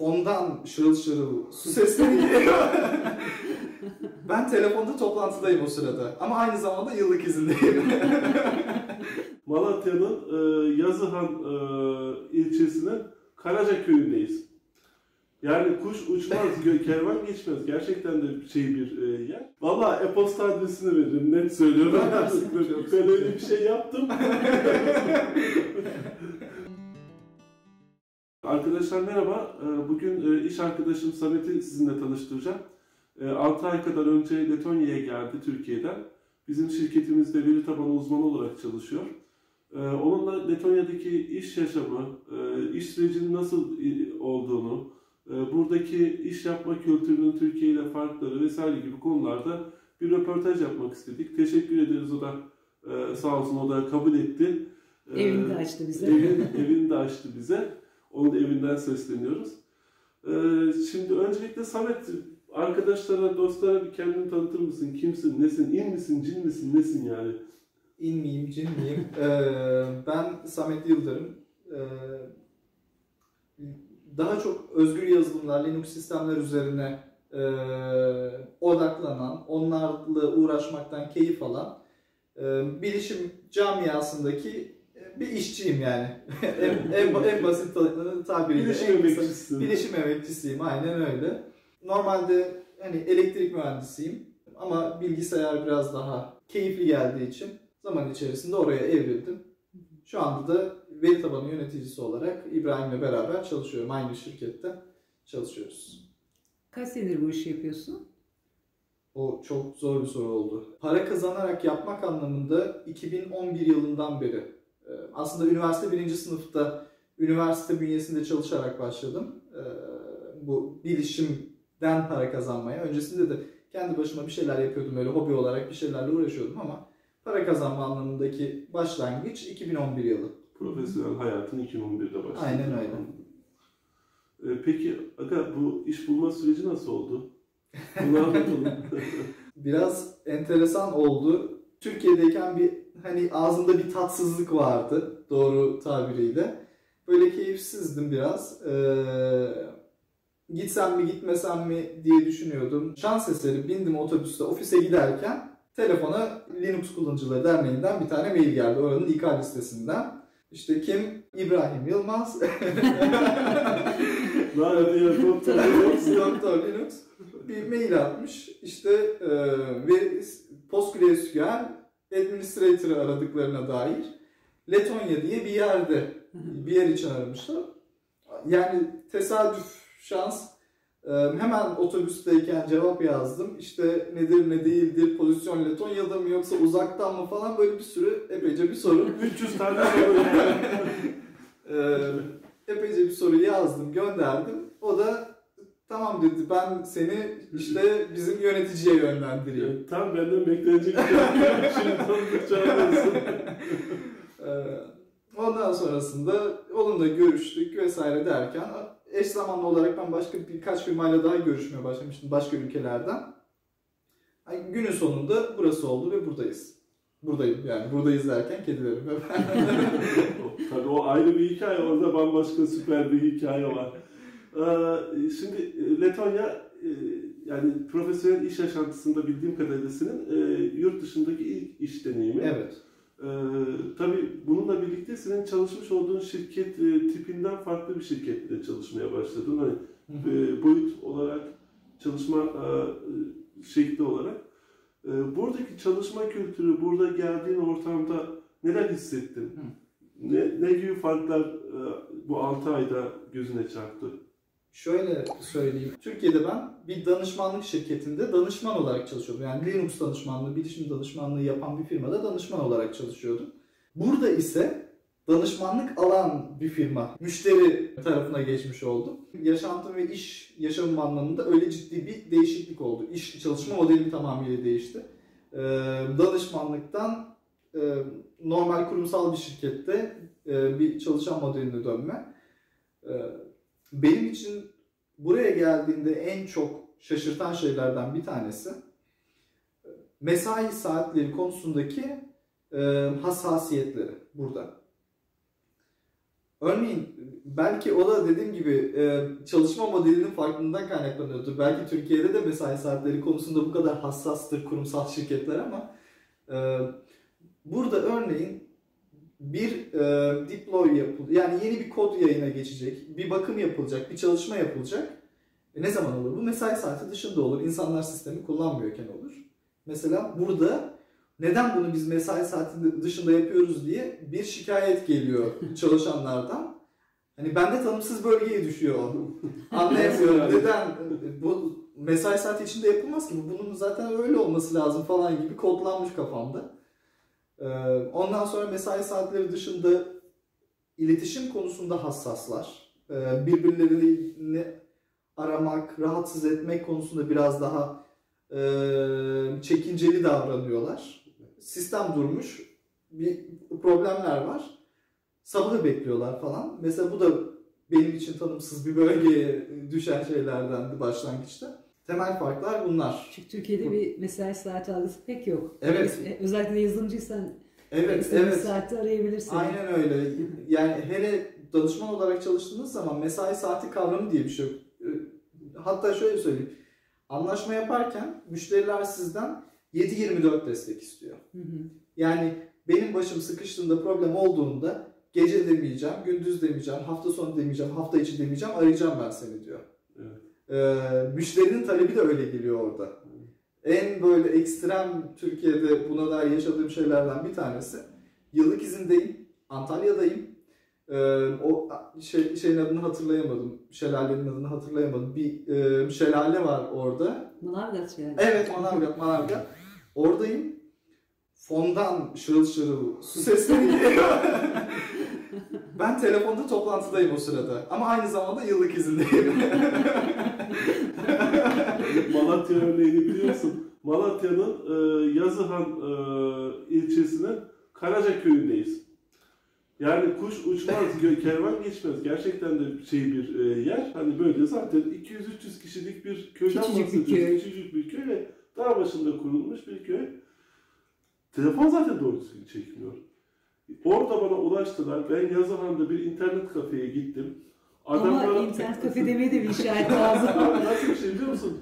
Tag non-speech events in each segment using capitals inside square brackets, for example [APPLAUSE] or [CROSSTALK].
fondan şırıl şırıl su sesleri geliyor. [LAUGHS] ben telefonda toplantıdayım o sırada. Ama aynı zamanda yıllık izindeyim. [LAUGHS] Malatya'nın e, Yazıhan e, ilçesinin Karaca köyündeyiz. Yani kuş uçmaz, kervan geçmez. Gerçekten de şey bir e, yer. Valla e-posta adresini veririm, net söylüyorum. [LAUGHS] Ben öyle bir şey yaptım. Arkadaşlar merhaba. E, Bugün e, iş arkadaşım Samet'i sizinle tanıştıracağım. 6 ay kadar önce Letonya'ya geldi Türkiye'den. Bizim şirketimizde veri tabanı uzmanı olarak çalışıyor. E, Onunla Letonya'daki iş yaşamı, e, iş sürecinin nasıl e, olduğunu, buradaki iş yapma kültürünün Türkiye ile farkları vesaire gibi konularda bir röportaj yapmak istedik. Teşekkür ederiz o da sağ olsun o da kabul etti. Evini de açtı bize. Evin, evini de açtı bize. Onun evinden sesleniyoruz. E, şimdi öncelikle Samet arkadaşlara, dostlara bir kendini tanıtır mısın? Kimsin, nesin, in misin, cin misin, nesin yani? İn miyim, cin miyim? Ee, ben Samet Yıldırım. Ee, daha çok özgür yazılımlar, Linux sistemler üzerine e, odaklanan, onlarla uğraşmaktan keyif alan e, bilişim camiasındaki bir işçiyim yani. [LAUGHS] en, en, en basit ta- tabiriyle. Bilişim emekçisisin. Bilişim emekçisiyim, aynen öyle. Normalde hani elektrik mühendisiyim ama bilgisayar biraz daha keyifli geldiği için zaman içerisinde oraya evrildim. Şu anda da veri tabanı yöneticisi olarak İbrahim'le beraber çalışıyorum. Aynı şirkette çalışıyoruz. Kaç senedir bu işi yapıyorsun? O çok zor bir soru oldu. Para kazanarak yapmak anlamında 2011 yılından beri aslında üniversite birinci sınıfta üniversite bünyesinde çalışarak başladım. E, Bu bilişimden para kazanmaya. Öncesinde de kendi başıma bir şeyler yapıyordum öyle hobi olarak bir şeylerle uğraşıyordum ama para kazanma anlamındaki başlangıç 2011 yılı. Profesyonel hayatın 2011'de başladı. Aynen öyle. E, Peki Aga bu iş bulma süreci nasıl oldu? Bunu anlatalım. [LAUGHS] Biraz enteresan oldu. Türkiye'deyken bir hani ağzımda bir tatsızlık vardı doğru tabiriyle. Böyle keyifsizdim biraz. Ee, gitsem mi gitmesem mi diye düşünüyordum. Şans eseri bindim otobüste ofise giderken telefona Linux Kullanıcıları Derneği'nden bir tane mail geldi. Oranın İK listesinden. İşte kim? İbrahim Yılmaz. [LAUGHS] Ya doktor. Doktor Linux bir mail atmış. İşte e, ve PostgreSQL Administrator'ı aradıklarına dair Letonya diye bir yerde bir yer için aramışlar. Yani tesadüf, şans. E, hemen otobüsteyken cevap yazdım. İşte nedir ne değildir, pozisyon Letonya'da mı yoksa uzaktan mı falan böyle bir sürü epeyce bir soru [LAUGHS] 300 tane soru. [LAUGHS] ee, epeyce bir soru yazdım, gönderdim. O da tamam dedi ben seni işte bizim yöneticiye yönlendireyim. Tam benden beklenecek bir şey. [LAUGHS] Şimdi tanıdıkça. [LAUGHS] Ee, ondan sonrasında onunla görüştük vesaire derken eş zamanlı olarak ben başka birkaç firmayla daha görüşmeye başlamıştım başka ülkelerden. Yani günün sonunda burası oldu ve buradayız. Buradayım yani buradayız derken kedilerim. [LAUGHS] Tabii o ayrı bir hikaye. Orada bambaşka süper bir hikaye var. Ee, şimdi Letonya e, yani profesyonel iş yaşantısında bildiğim kadarıyla senin e, yurt dışındaki ilk iş deneyimi. evet. Ee, tabii bununla birlikte senin çalışmış olduğun şirket e, tipinden farklı bir şirkette çalışmaya başladın. Hani e, boyut olarak, çalışma e, şekli olarak. E, buradaki çalışma kültürü, burada geldiğin ortamda neler hissettin? Ne, ne gibi farklar e, bu 6 ayda gözüne çarptı? Şöyle söyleyeyim. Türkiye'de ben bir danışmanlık şirketinde danışman olarak çalışıyordum. Yani Linux danışmanlığı, bilişim danışmanlığı yapan bir firmada danışman olarak çalışıyordum. Burada ise danışmanlık alan bir firma. Müşteri tarafına geçmiş oldum. Yaşantım ve iş yaşamım anlamında öyle ciddi bir değişiklik oldu. İş çalışma modelim tamamıyla değişti. Ee, danışmanlıktan e, normal kurumsal bir şirkette e, bir çalışan modeline dönme. E, benim için buraya geldiğinde en çok şaşırtan şeylerden bir tanesi mesai saatleri konusundaki e, hassasiyetleri burada. Örneğin belki o da dediğim gibi e, çalışma modelinin farklılığından kaynaklanıyordur. Belki Türkiye'de de mesai saatleri konusunda bu kadar hassastır kurumsal şirketler ama e, burada örneğin bir e, deploy yapıl yani yeni bir kod yayına geçecek, bir bakım yapılacak, bir çalışma yapılacak. E, ne zaman olur? Bu mesai saati dışında olur. İnsanlar sistemi kullanmıyorken olur. Mesela burada neden bunu biz mesai saati dışında yapıyoruz diye bir şikayet geliyor [LAUGHS] çalışanlardan. Hani bende tanımsız bölgeye düşüyor. Anlayamıyorum [LAUGHS] neden bu mesai saati içinde yapılmaz ki bunun zaten öyle olması lazım falan gibi kodlanmış kafamda. Ee, Ondan sonra mesai saatleri dışında iletişim konusunda hassaslar. Ee, Birbirlerini aramak, rahatsız etmek konusunda biraz daha e, çekinceli davranıyorlar. Sistem durmuş, bir problemler var. Sabahı bekliyorlar falan. Mesela bu da benim için tanımsız bir bölgeye düşen şeylerdendi başlangıçta. Temel farklar bunlar. Çünkü Türkiye'de bir mesai saati algısı pek yok. Evet. E, Özellikle yazılımcıysan Evet, istediğin evet. saatte arayabilirsin. Aynen öyle. Yani hele danışman olarak çalıştığınız zaman mesai saati kavramı diye bir şey yok. Ee, Hatta şöyle söyleyeyim. Anlaşma yaparken müşteriler sizden 7-24 destek istiyor. Hı hı. Yani benim başım sıkıştığında problem olduğunda gece demeyeceğim, gündüz demeyeceğim, hafta sonu demeyeceğim, hafta içi demeyeceğim, arayacağım ben seni diyor. Evet. Ee, müşterinin talebi de öyle geliyor orada. En böyle ekstrem Türkiye'de buna dair yaşadığım şeylerden bir tanesi. Yıllık izindeyim, Antalya'dayım. Ee, o şey, şeyin adını hatırlayamadım, şelalenin adını hatırlayamadım. Bir e, şelale var orada. Manavgat yani. Evet Manavgat, Manavgat. Oradayım. Fondan şırıl şırıl su sesleri geliyor. [LAUGHS] ben telefonda toplantıdayım o sırada. Ama aynı zamanda yıllık izindeyim. [LAUGHS] Malatya örneğini biliyorsun. Malatya'nın e, Yazıhan e, ilçesinin Karaca köyündeyiz. Yani kuş uçmaz, kervan geçmez. Gerçekten de şey bir e, yer. Hani böyle zaten 200-300 kişilik bir köyden Küçücük bir bahsediyoruz. köy. Küçücük bir köy ve dağ başında kurulmuş bir köy. Telefon zaten doğru düzgün çekmiyor. Orada bana ulaştılar. Ben Yazıhan'da bir internet kafeye gittim. Ama internet kafe demeye de bir işaret lazım. [LAUGHS] Nasıl bir şey biliyor musun?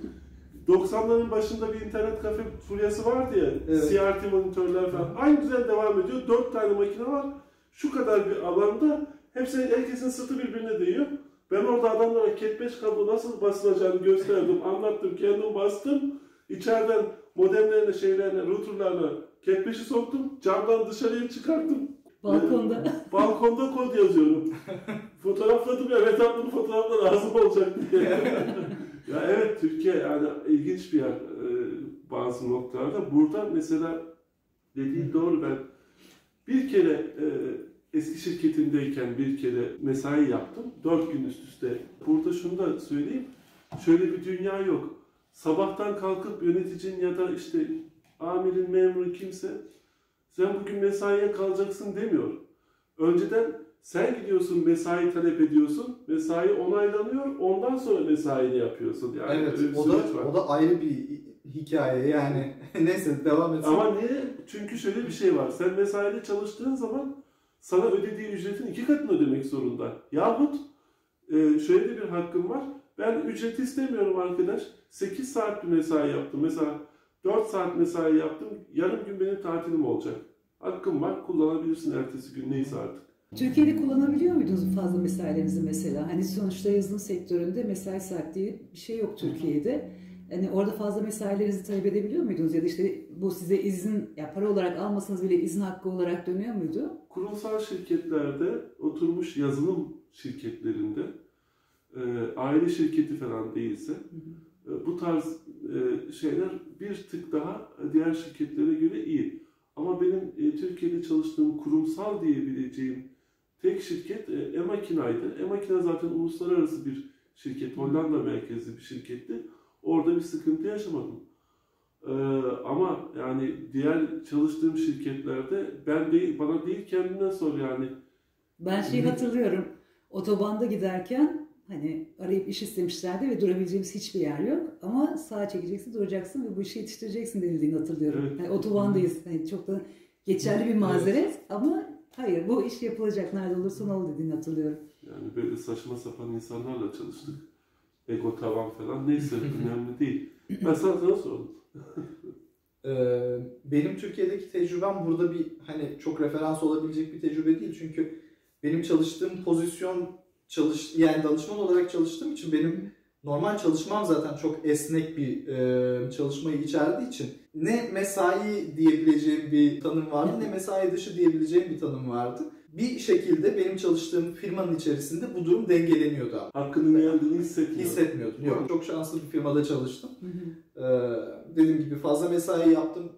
90'ların başında bir internet kafe furyası vardı ya. Evet. CRT monitörler falan. Aynı düzen devam ediyor. 4 tane makine var. Şu kadar bir alanda hepsi herkesin sırtı birbirine değiyor. Ben orada adamlara Cat 5 kablo nasıl basılacağını gösterdim, anlattım, kendim bastım. İçeriden modemlerine, şeylerine, routerlarla 5'i soktum. Camdan dışarıya çıkarttım. Balkonda. Balkonda kod yazıyorum. [LAUGHS] Fotoğrafladım ya, evet abi bunun fotoğrafla lazım olacak diye. [LAUGHS] ya evet Türkiye yani ilginç bir yer e, bazı noktalarda. Burada mesela dediğin doğru ben bir kere e, eski şirketimdeyken bir kere mesai yaptım. Dört gün üst üste. Burada şunu da söyleyeyim. Şöyle bir dünya yok. Sabahtan kalkıp yöneticin ya da işte amirin, memuru kimse sen bugün mesaiye kalacaksın demiyor. Önceden sen gidiyorsun mesai talep ediyorsun. Mesai onaylanıyor. Ondan sonra mesaini yapıyorsun. Yani evet, o da, var. o da ayrı bir hikaye yani. [LAUGHS] Neyse devam etsin. Ama niye? Çünkü şöyle bir şey var. Sen mesaide çalıştığın zaman sana ödediği ücretin iki katını ödemek zorunda. Yahut e, şöyle de bir hakkın var. Ben ücret istemiyorum arkadaş. 8 saat bir mesai yaptım. Mesela 4 saat mesai yaptım. Yarım gün benim tatilim olacak. Hakkım var. Kullanabilirsin ertesi gün neyse artık. Türkiye'de kullanabiliyor muydunuz fazla mesailerinizi mesela? Hani sonuçta yazılım sektöründe mesai saat diye bir şey yok Türkiye'de. Hani orada fazla mesailerinizi talep edebiliyor muydunuz? Ya da işte bu size izin, ya para olarak almasanız bile izin hakkı olarak dönüyor muydu? Kurumsal şirketlerde oturmuş yazılım şirketlerinde e, aile şirketi falan değilse e, bu tarz şeyler bir tık daha diğer şirketlere göre iyi. Ama benim e, Türkiye'de çalıştığım kurumsal diyebileceğim tek şirket e, Emakina'ydı. Emakina zaten uluslararası bir şirket, Hollanda merkezli bir şirketti. Orada bir sıkıntı yaşamadım. E, ama yani diğer çalıştığım şirketlerde ben değil, bana değil kendinden sor yani. Ben şeyi hatırlıyorum. Otobanda giderken hani arayıp iş istemişlerdi ve durabileceğimiz hiçbir yer yok. Ama sağa çekeceksin, duracaksın ve bu işi yetiştireceksin denildiğini hatırlıyorum. Evet. Yani otobandayız. Hani çok da geçerli bir mazeret ama Hayır bu iş yapılacak nerede olursa ol dediğini hatırlıyorum. Yani böyle saçma sapan insanlarla çalıştık. Ego tavan falan neyse [LAUGHS] önemli değil. Ben sana, sana sordum. Ee, benim Türkiye'deki tecrübem burada bir hani çok referans olabilecek bir tecrübe değil çünkü benim çalıştığım pozisyon çalış yani danışman olarak çalıştığım için benim normal çalışmam zaten çok esnek bir e, çalışmayı içerdiği için ne mesai diyebileceğim bir tanım vardı ne mesai dışı diyebileceğim bir tanım vardı. Bir şekilde benim çalıştığım firmanın içerisinde bu durum dengeleniyordu abi. Hakkının yendiğini hissetmiyor. Hissetmiyordum. Yok çok şanslı bir firmada çalıştım. Ee, dediğim gibi fazla mesai yaptım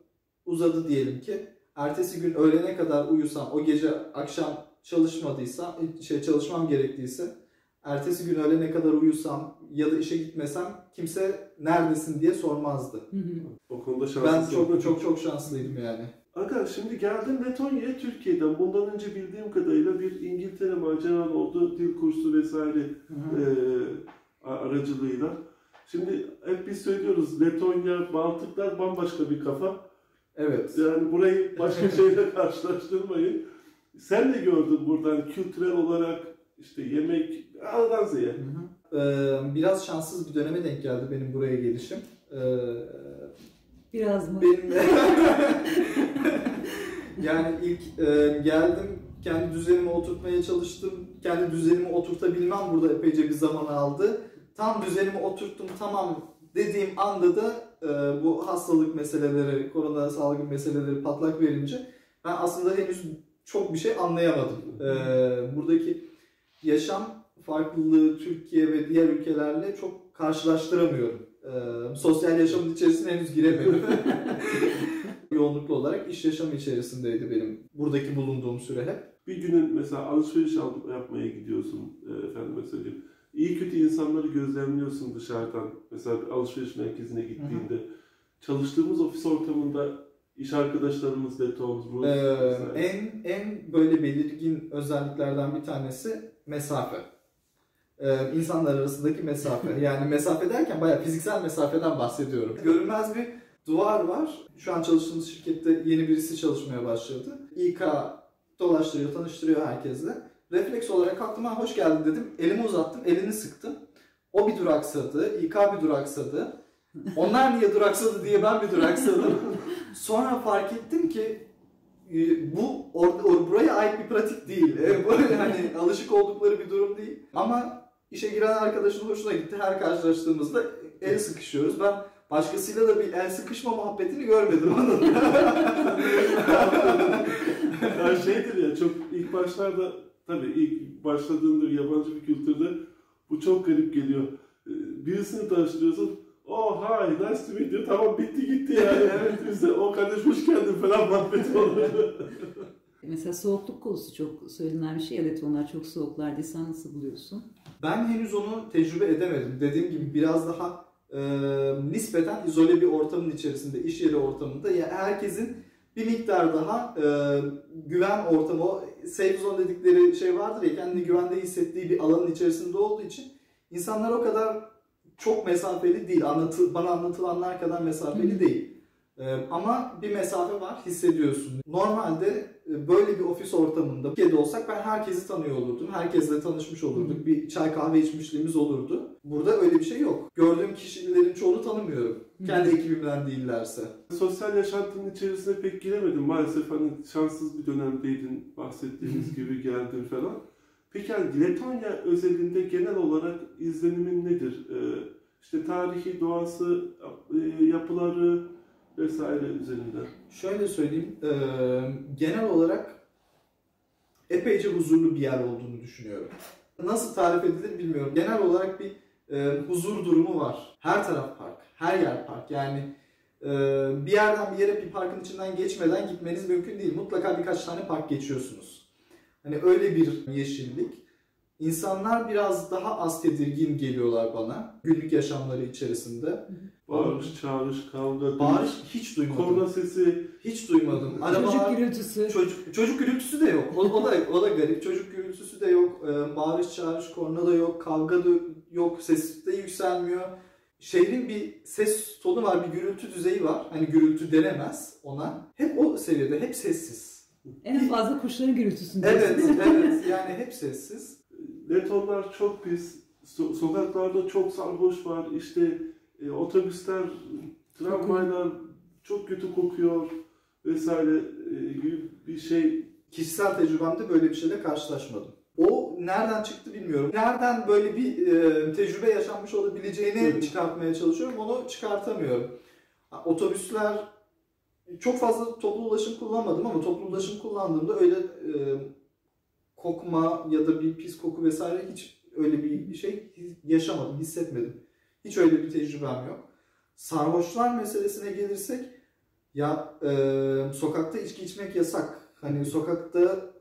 uzadı diyelim ki. Ertesi gün öğlene kadar uyusam, o gece akşam çalışmadıysam, şey çalışmam gerektiyse, ertesi gün öğlene kadar uyusam ya da işe gitmesem kimse neredesin diye sormazdı. Hı hı. O konuda Ben şanslısın. çok çok çok şanslıydım yani. Aga şimdi geldin Letonya'ya Türkiye'den. Bundan önce bildiğim kadarıyla bir İngiltere maceran oldu. Dil kursu vesaire e, aracılığıyla. Şimdi hep biz söylüyoruz Letonya, Baltıklar bambaşka bir kafa. Evet. Yani burayı başka [LAUGHS] şeyle karşılaştırmayın. Sen de gördün buradan kültürel olarak işte yemek, A'dan Z'ye. Ee, biraz şanssız bir döneme denk geldi benim buraya gelişim. Ee, Biraz mı? Benim [LAUGHS] yani ilk e, geldim kendi düzenimi oturtmaya çalıştım. Kendi düzenimi oturtabilmem burada epeyce bir zaman aldı. Tam düzenimi oturttum tamam dediğim anda da e, bu hastalık meseleleri, korona salgın meseleleri patlak verince ben aslında henüz çok bir şey anlayamadım. E, buradaki yaşam farklılığı Türkiye ve diğer ülkelerle çok karşılaştıramıyorum. E, sosyal yaşamın içerisine henüz giremedim. [LAUGHS] Yoğunluklu olarak iş yaşamı içerisindeydi benim buradaki bulunduğum süre hep. Bir günün mesela alışveriş al- yapmaya gidiyorsun e, efendime söyleyeyim. İyi kötü insanları gözlemliyorsun dışarıdan. Mesela bir alışveriş merkezine gittiğinde. Çalıştığımız ofis ortamında iş arkadaşlarımız Leton, Rus Ee, en en böyle belirgin özelliklerden bir tanesi mesafe. Ee, insanlar arasındaki mesafe. [LAUGHS] Yani mesafe derken bayağı fiziksel mesafeden bahsediyorum. Görünmez bir duvar var. Şu an çalıştığımız şirkette yeni birisi çalışmaya başladı. İK dolaştırıyor, tanıştırıyor herkesle. Refleks olarak kalktım, "Ha, hoş geldin dedim. Elimi uzattım, elini sıktım. O bir duraksadı, İK bir duraksadı. Onlar niye duraksadı diye ben bir duraksadım. [LAUGHS] Sonra fark ettim ki e, bu or- or- buraya ait bir pratik değil. E, Bu [LAUGHS] hani alışık oldukları bir durum değil. Ama işe giren arkadaşın hoşuna gitti. Her karşılaştığımızda el sıkışıyoruz. Ben başkasıyla da bir el sıkışma muhabbetini görmedim [LAUGHS] onun. yani şeydir ya çok ilk başlarda tabii ilk başladığında yabancı bir kültürde bu çok garip geliyor. Ee, Birisini tanıştırıyorsun. Oh hi nice to meet you. Tamam bitti gitti yani. evet biz de o kardeş hoş geldin falan muhabbet oluyor. [LAUGHS] Mesela soğukluk konusu çok söylenen bir şey. Evet onlar çok soğuklar diye sen nasıl buluyorsun? Ben henüz onu tecrübe edemedim. Dediğim gibi biraz daha e, nispeten izole bir ortamın içerisinde, iş yeri ortamında ya herkesin bir miktar daha e, güven ortamı, o safe zone dedikleri şey vardır ya kendini güvende hissettiği bir alanın içerisinde olduğu için insanlar o kadar çok mesafeli değil. Anlatı, bana anlatılanlar kadar mesafeli değil. E, ama bir mesafe var, hissediyorsun. Normalde e, böyle bir ofis ortamında Türkiye'de olsak ben herkesi tanıyor olurdum. Herkesle tanışmış olurduk. Bir çay kahve içmişliğimiz olurdu. Burada öyle bir şey yok. Gördüğüm kişilerin çoğunu tanımıyorum. Kendi ekibimden değillerse. Sosyal yaşantının içerisine pek giremedim. Maalesef hani şanssız bir dönemdeydin. Bahsettiğimiz gibi geldin falan. Peki yani Letonya özelinde genel olarak izlenimin nedir? Ee, işte tarihi, doğası, e, yapıları vesaire üzerinde. Şöyle söyleyeyim. e, genel olarak epeyce huzurlu bir yer olduğunu düşünüyorum. Nasıl tarif edilir bilmiyorum. Genel olarak bir e, huzur durumu var. Her taraf park. Her yer park. Yani bir yerden bir yere bir parkın içinden geçmeden gitmeniz mümkün değil. Mutlaka birkaç tane park geçiyorsunuz. Hani öyle bir yeşillik. İnsanlar biraz daha az tedirgin geliyorlar bana günlük yaşamları içerisinde. Bağırış, çağırış, kavga, Bağırış hiç duymadım. korna sesi, Hiç duymadım. Çocuk Arabalar, gürültüsü. çocuk, çocuk gürültüsü de yok. O, o da o da garip. Çocuk gürültüsü de yok. Ee, bağırış çağırış korna da yok. Kavga da yok. Ses de yükselmiyor. Şehrin bir ses tonu var, bir gürültü düzeyi var. Hani gürültü denemez ona. Hep o seviyede, hep sessiz. En fazla kuşların gürültüsünde. Evet, evet. Yani hep sessiz. Letonlar çok pis. So- sokaklarda çok sarhoş var. İşte e, otobüsler, tramvaylar çok kötü kokuyor vesaire e, gibi bir şey. Kişisel tecrübemde böyle bir şeyle karşılaşmadım. O nereden çıktı bilmiyorum. Nereden böyle bir e, tecrübe yaşanmış olabileceğini Evet. çıkartmaya çalışıyorum. Onu çıkartamıyorum. Otobüsler çok fazla toplu ulaşım kullanmadım ama toplu ulaşım kullandığımda öyle e, kokma ya da bir pis koku vesaire hiç öyle bir şey yaşamadım, hissetmedim. Hiç öyle bir tecrübem yok. Sarhoşlar meselesine gelirsek ya e, sokakta içki içmek yasak. Hani sokakta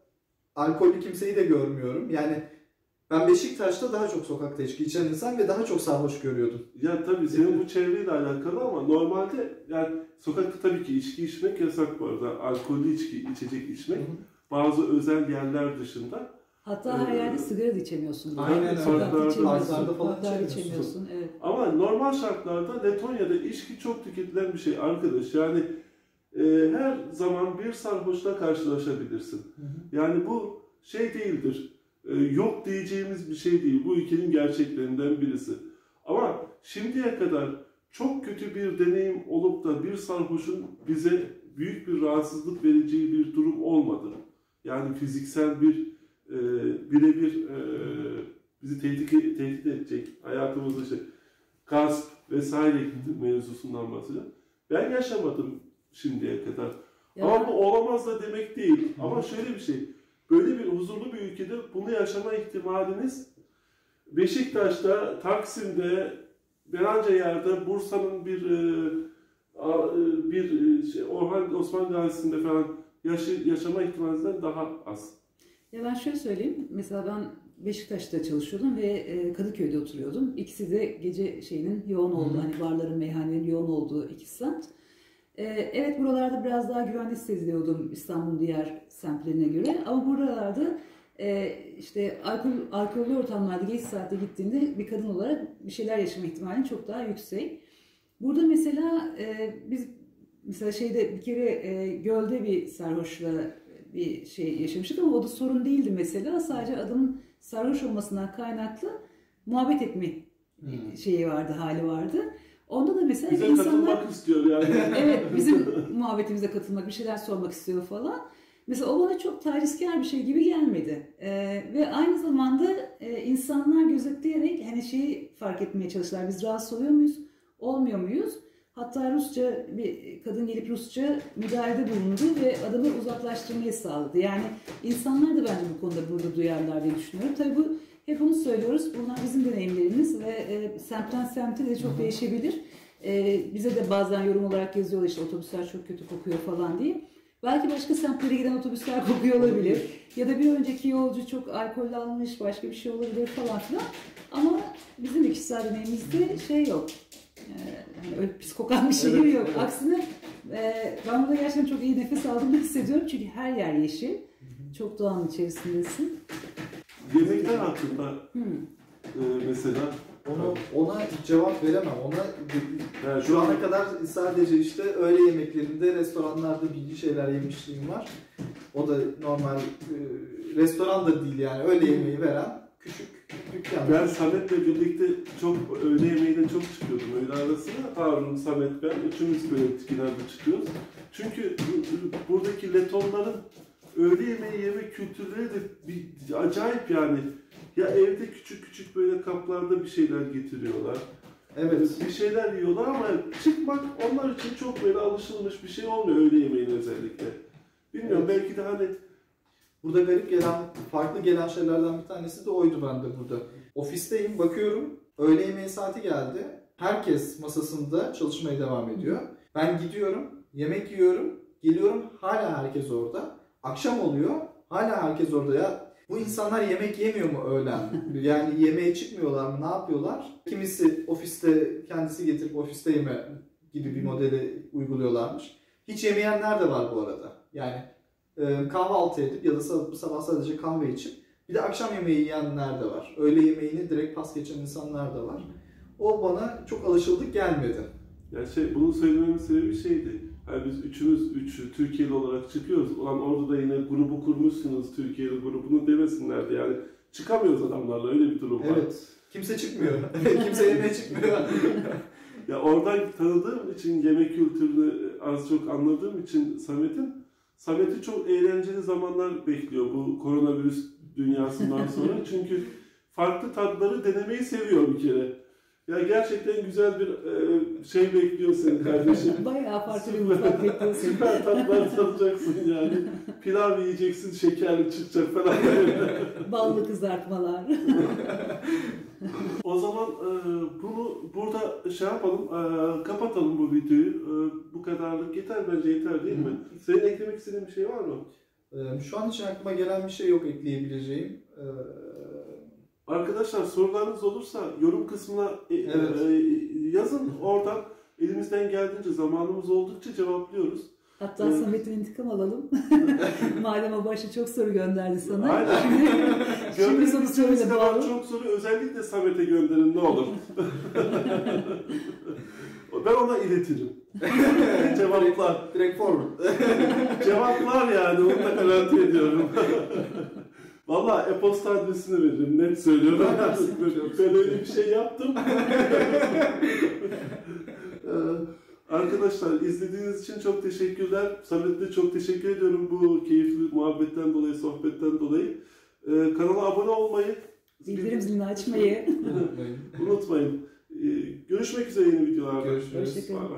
alkollü kimseyi de görmüyorum. Yani ben Beşiktaş'ta daha çok sokakta içki içen insan ve daha çok sarhoş görüyordum. Ya tabii senin bu çevreyle alakalı ama normalde yani sokakta tabii ki içki içmek yasak bu arada. Alkollü içki, içecek içmek. Bazı özel yerler dışında. Hatta her Ee, yerde sigara da içemiyorsun. Aynen öyle. Parklarda falan içemiyorsun. içemiyorsun. Evet. Ama normal şartlarda Letonya'da içki çok tüketilen bir şey arkadaş. Yani e, her zaman bir sarhoşla karşılaşabilirsin. Yani bu şey değildir. E, yok diyeceğimiz bir şey değil. Bu ülkenin gerçeklerinden birisi. Ama şimdiye kadar çok kötü bir deneyim olup da bir sarhoşun bize büyük bir rahatsızlık vereceği bir durum olmadı. Yani fiziksel bir e, birebir e, bizi tehdit, tehdit edecek hayatımızda işte gasp vesaire mevzusundan bahsediyorum. Ben yaşamadım şimdiye kadar. Ya Ama bu olamaz da demek değil. Ama şöyle bir şey. Böyle bir huzurlu bir ülkede bunu yaşama ihtimaliniz Beşiktaş'ta, Taksim'de, Beranca yerde, Bursa'nın bir e, e, bir e, şey, Orhan Osman Gazi'sinde falan yaşı, yaşama ihtimalinizden daha az. Ya ben şöyle söyleyeyim. Mesela ben Beşiktaş'ta çalışıyordum ve Kadıköy'de oturuyordum. İkisi de gece şeyinin yoğun olduğu, hani barların, meyhanelerin yoğun olduğu iki semt. E, evet buralarda biraz daha güvenli hissediyordum İstanbul'un diğer semtlerine göre. Ama buralarda e, işte alkol, alkollü ortamlarda geç saatte gittiğinde bir kadın olarak bir şeyler yaşama ihtimalin çok daha yüksek. Burada mesela e, biz mesela şeyde bir kere e, gölde bir sarhoşla bir şey yaşamıştık ama o da sorun değildi mesela. Sadece adamın sarhoş olmasından kaynaklı muhabbet etme Hmm. şeyi vardı, hali vardı. Onda da mesela Bize insanlar katılmak istiyor yani. [LAUGHS] evet bizim muhabbetimize katılmak, bir şeyler sormak istiyor falan. Mesela o bana çok tacizkar bir şey gibi gelmedi. Ee, ve aynı zamanda e, insanlar gözetleyerek hani şeyi fark etmeye çalıştılar. Biz rahatsız oluyor muyuz, olmuyor muyuz? Hatta Rusça bir kadın gelip Rusça müdahalede bulundu ve adamı uzaklaştırmayı sağladı. Yani insanlar da bence bu konuda burada duyarlar diye düşünüyorum. Tabii bu hep onu söylüyoruz. Bunlar bizim deneyimlerimiz ve e, semtten semte de çok değişebilir. E, bize de bazen yorum olarak yazıyorlar işte otobüsler çok kötü kokuyor falan diye. Belki başka semtlere giden otobüsler kokuyor olabilir. Ya da bir önceki yolcu çok alkollü almış, başka bir şey olabilir falan filan. Ama bizim de kişisel deneyimimizde şey yok. Ee, öyle pis kokan bir şey Evet, yok. evet. Aksine e, ben burada gerçekten çok iyi nefes aldığımı hissediyorum. Çünkü her yer yeşil. Çok doğanın içerisindesin. Yemekler hakkında e, mesela Onu ona cevap veremem. Ona yani şu ana kadar sadece işte öğle yemeklerinde restoranlarda bilgi şeyler yemişliğim var. O da normal e, restoran da değil yani öğle yemeği veren küçük dükkan. Ben Samet'le birlikte çok öğle yemeğine çok çıkıyordum öğle arasına. Harun, Samet, ben üçümüz böyle genelde çıkıyoruz. Çünkü bu- buradaki Letonların öğle yemeği yeme kültürleri de bir, acayip yani. Ya evde küçük küçük böyle kaplarda bir şeyler getiriyorlar. Evet. Bir şeyler yiyorlar ama çıkmak onlar için çok böyle alışılmış bir şey olmuyor öğle yemeğine özellikle. Bilmiyorum belki de hani Burada garip gelen, farklı gelen şeylerden bir tanesi de oydu bende burada. Ofisteyim, bakıyorum. Öğle yemeği saati geldi. Herkes masasında çalışmaya devam ediyor. Ben gidiyorum, yemek yiyorum. Geliyorum, hala herkes orada. Akşam oluyor, hala herkes orada ya. Bu insanlar yemek yemiyor mu öğlen? [LAUGHS] Yani yemeğe çıkmıyorlar mı? Ne yapıyorlar? Kimisi ofiste kendisi getirip ofiste yeme gibi bir modeli uyguluyorlarmış. Hiç yemeyenler de var bu arada. Yani e, kahvaltı edip ya da sabah, sadece kahve içip bir de akşam yemeği yiyenler de var. Öğle yemeğini direkt pas geçen insanlar da var. O bana çok alışıldık gelmedi. Ya şey bunu söylememin sebebi şeydi. Hani biz üçümüz üç Türkiye'li olarak çıkıyoruz. Ulan orada da yine grubu kurmuşsunuz Türkiye'li grubunu demesinler de yani çıkamıyoruz adamlarla öyle bir durum var. Evet. Kimse çıkmıyor. [LAUGHS] Kimse yemeğe çıkmıyor. Ya oradan tanıdığım için yemek kültürünü az çok anladığım için Samet'in Samet'i çok eğlenceli zamanlar bekliyor bu koronavirüs dünyasından sonra. [LAUGHS] Çünkü farklı tatları denemeyi seviyor bir kere. Ya gerçekten güzel bir e, şey bekliyor seni kardeşim. [LAUGHS] Bayağı farklı bir mutfak bekliyor seni. Süper tatlar tadacaksın yani. Pilav yiyeceksin, şekerli çıkacak falan. [LAUGHS] Ballı kızartmalar. O zaman e, bunu burada şey yapalım, e, kapatalım bu videoyu. E, bu kadarlık yeter bence yeter değil mi? Senin eklemek istediğin bir şey var mı? Şu an için aklıma gelen bir şey yok ekleyebileceğim. Arkadaşlar sorularınız olursa yorum kısmına e, Evet. e, yazın. Oradan elimizden geldiğince zamanımız oldukça cevaplıyoruz. Hatta Evet. Samet'in intikam alalım. [LAUGHS] Madem o başta çok soru gönderdi sana. Aynen. [LAUGHS] Şimdi Gönderin soru istediğiniz söyle kadar bağlı. çok soru özellikle Samet'e gönderin ne olur. [LAUGHS] ben ona iletirim. Cevaplar. direkt forward. Cevaplar yani onu da garanti ediyorum. Valla e-posta adresini veririm net söylüyorum. ben öyle bir şey yaptım. [LAUGHS] Ee, Arkadaşlar izlediğiniz için çok teşekkürler. Samet'e çok teşekkür ediyorum bu keyifli muhabbetten dolayı, sohbetten dolayı. Ee, kanala abone olmayı Bildirim zilini açmayı. [LAUGHS] unutmayın. Ee, görüşmek üzere yeni videolarda. Görüşürüz. Hoşçakalın.